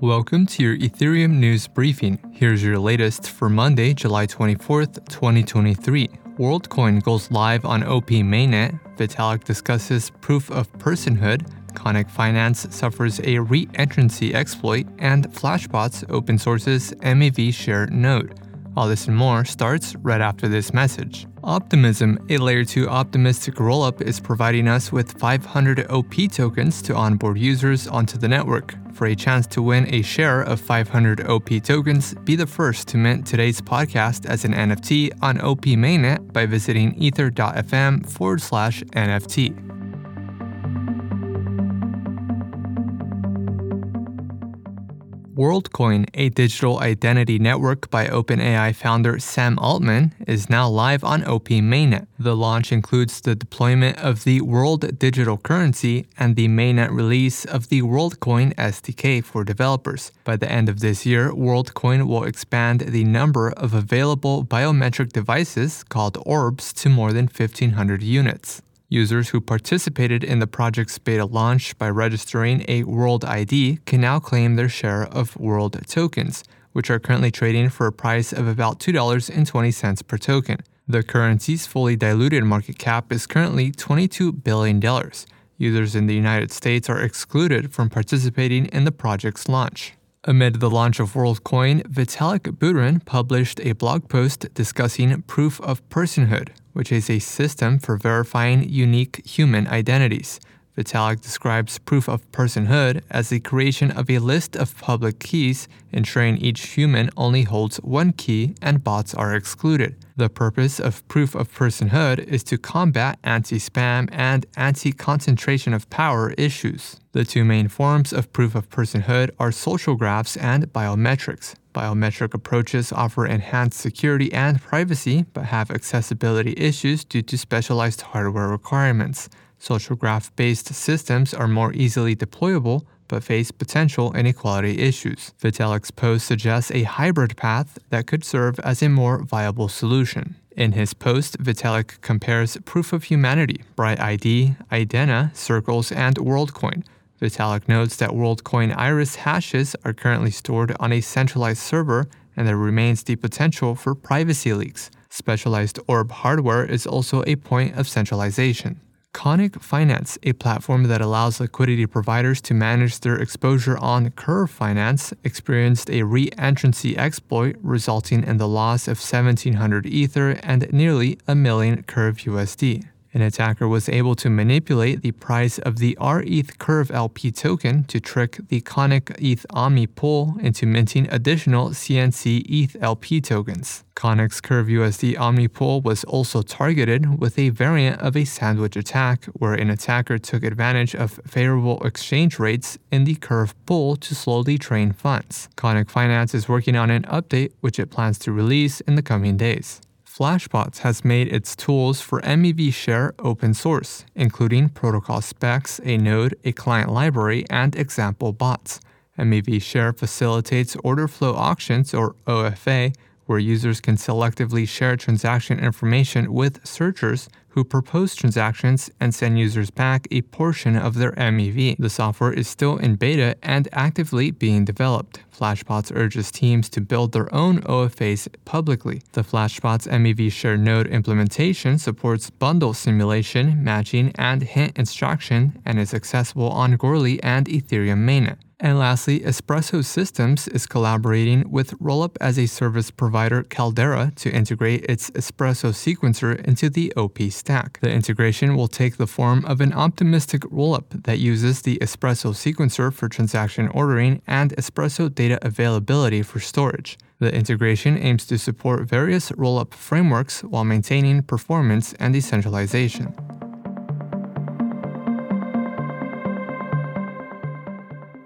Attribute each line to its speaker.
Speaker 1: Welcome to your Ethereum news briefing. Here's your latest for Monday, July 24th, 2023. WorldCoin goes live on OP mainnet. Vitalik discusses proof of personhood. Conic Finance suffers a re-entrancy exploit, and Flashbots open sources MEV share node. All this and more starts right after this message. Optimism, a layer 2 optimistic rollup, is providing us with 500 OP tokens to onboard users onto the network. For a chance to win a share of 500 OP tokens, be the first to mint today's podcast as an NFT on OP mainnet by visiting ether.fm forward slash NFT. WorldCoin, a digital identity network by OpenAI founder Sam Altman, is now live on OP mainnet. The launch includes the deployment of the World Digital Currency and the mainnet release of the WorldCoin SDK for developers. By the end of this year, WorldCoin will expand the number of available biometric devices called orbs to more than 1,500 units. Users who participated in the project's beta launch by registering a World ID can now claim their share of World tokens, which are currently trading for a price of about $2.20 per token. The currency's fully diluted market cap is currently $22 billion. Users in the United States are excluded from participating in the project's launch. Amid the launch of WorldCoin, Vitalik Buterin published a blog post discussing proof of personhood, which is a system for verifying unique human identities. Vitalik describes proof of personhood as the creation of a list of public keys, ensuring each human only holds one key and bots are excluded. The purpose of proof of personhood is to combat anti spam and anti concentration of power issues. The two main forms of proof of personhood are social graphs and biometrics. Biometric approaches offer enhanced security and privacy, but have accessibility issues due to specialized hardware requirements. Social graph based systems are more easily deployable, but face potential inequality issues. Vitalik's post suggests a hybrid path that could serve as a more viable solution. In his post, Vitalik compares proof of humanity, Bright ID, Idena, Circles, and WorldCoin. Vitalik notes that WorldCoin Iris hashes are currently stored on a centralized server and there remains the potential for privacy leaks. Specialized orb hardware is also a point of centralization. Conic Finance, a platform that allows liquidity providers to manage their exposure on Curve Finance, experienced a re entrancy exploit resulting in the loss of 1700 Ether and nearly a million Curve USD. An attacker was able to manipulate the price of the RETH Curve LP token to trick the Conic ETH Omni pool into minting additional CNC ETH LP tokens. Conic's Curve USD Omni pool was also targeted with a variant of a sandwich attack where an attacker took advantage of favorable exchange rates in the Curve pool to slowly drain funds. Conic Finance is working on an update which it plans to release in the coming days. Flashbots has made its tools for MEV Share open source, including protocol specs, a node, a client library, and example bots. MEV Share facilitates order flow auctions, or OFA, where users can selectively share transaction information with searchers who propose transactions and send users back a portion of their MEV. The software is still in beta and actively being developed. Flashbots urges teams to build their own OFAs publicly. The Flashbots MEV Share Node implementation supports bundle simulation, matching, and hint extraction and is accessible on Goerli and Ethereum mainnet. And lastly, Espresso Systems is collaborating with Rollup as a service provider Caldera to integrate its Espresso sequencer into the OP stack. The integration will take the form of an optimistic rollup that uses the Espresso sequencer for transaction ordering and Espresso data availability for storage. The integration aims to support various rollup frameworks while maintaining performance and decentralization.